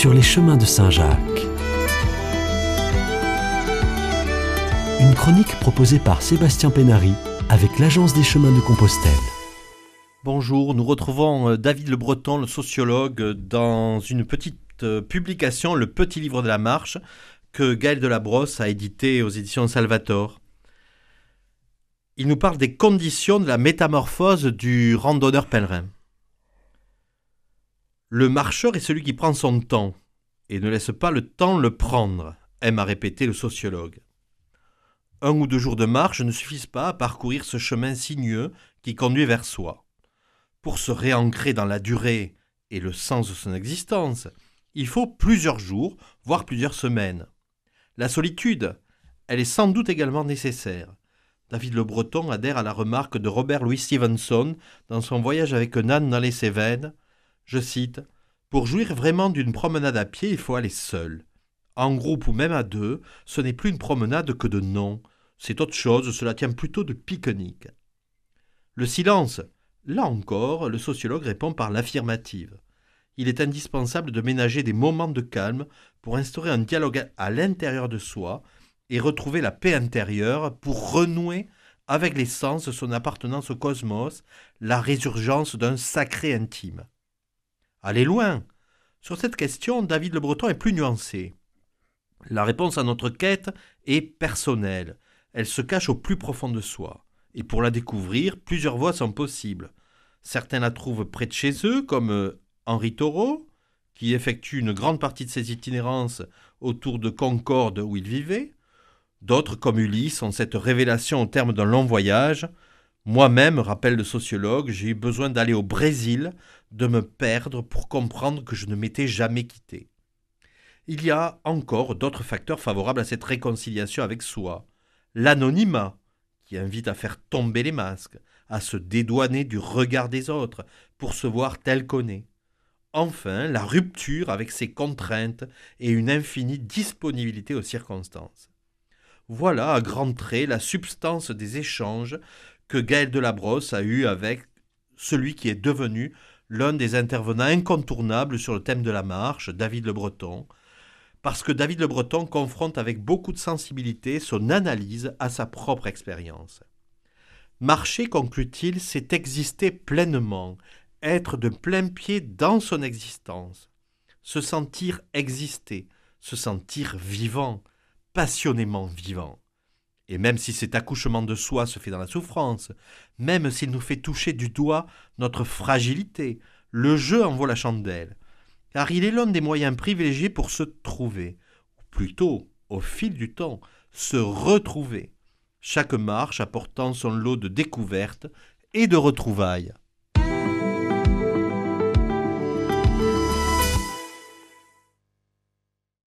sur les chemins de Saint-Jacques. Une chronique proposée par Sébastien Pénary avec l'Agence des chemins de Compostelle. Bonjour, nous retrouvons euh, David Le Breton, le sociologue, dans une petite euh, publication, Le Petit Livre de la Marche, que Gaël Delabrosse a édité aux éditions Salvator. Il nous parle des conditions de la métamorphose du randonneur pèlerin. Le marcheur est celui qui prend son temps et ne laisse pas le temps le prendre, aime à répéter le sociologue. Un ou deux jours de marche ne suffisent pas à parcourir ce chemin sinueux qui conduit vers soi. Pour se réancrer dans la durée et le sens de son existence, il faut plusieurs jours, voire plusieurs semaines. La solitude, elle est sans doute également nécessaire. David Le Breton adhère à la remarque de Robert Louis Stevenson dans son voyage avec Nan dans les Cévennes. Je cite Pour jouir vraiment d'une promenade à pied, il faut aller seul. En groupe ou même à deux, ce n'est plus une promenade que de nom. C'est autre chose, cela tient plutôt de pique-nique. Le silence, là encore, le sociologue répond par l'affirmative il est indispensable de ménager des moments de calme pour instaurer un dialogue à l'intérieur de soi et retrouver la paix intérieure pour renouer avec les sens son appartenance au cosmos, la résurgence d'un sacré intime. Allez loin Sur cette question, David Le Breton est plus nuancé. La réponse à notre quête est personnelle, elle se cache au plus profond de soi, et pour la découvrir, plusieurs voies sont possibles. Certains la trouvent près de chez eux, comme Henri Thoreau, qui effectue une grande partie de ses itinérances autour de Concorde où il vivait. D'autres, comme Ulysse, ont cette révélation au terme d'un long voyage. Moi-même, rappelle le sociologue, j'ai eu besoin d'aller au Brésil, de me perdre pour comprendre que je ne m'étais jamais quitté. Il y a encore d'autres facteurs favorables à cette réconciliation avec soi. L'anonymat, qui invite à faire tomber les masques, à se dédouaner du regard des autres pour se voir tel qu'on est. Enfin, la rupture avec ses contraintes et une infinie disponibilité aux circonstances. Voilà à grands traits la substance des échanges que Gaël Delabrosse a eus avec celui qui est devenu l'un des intervenants incontournables sur le thème de la marche, David Le Breton, parce que David Le Breton confronte avec beaucoup de sensibilité son analyse à sa propre expérience. Marcher, conclut-il, c'est exister pleinement, être de plein pied dans son existence, se sentir exister, se sentir vivant, passionnément vivant. Et même si cet accouchement de soi se fait dans la souffrance, même s'il nous fait toucher du doigt notre fragilité, le jeu en vaut la chandelle, car il est l'un des moyens privilégiés pour se trouver, ou plutôt, au fil du temps, se retrouver, chaque marche apportant son lot de découvertes et de retrouvailles.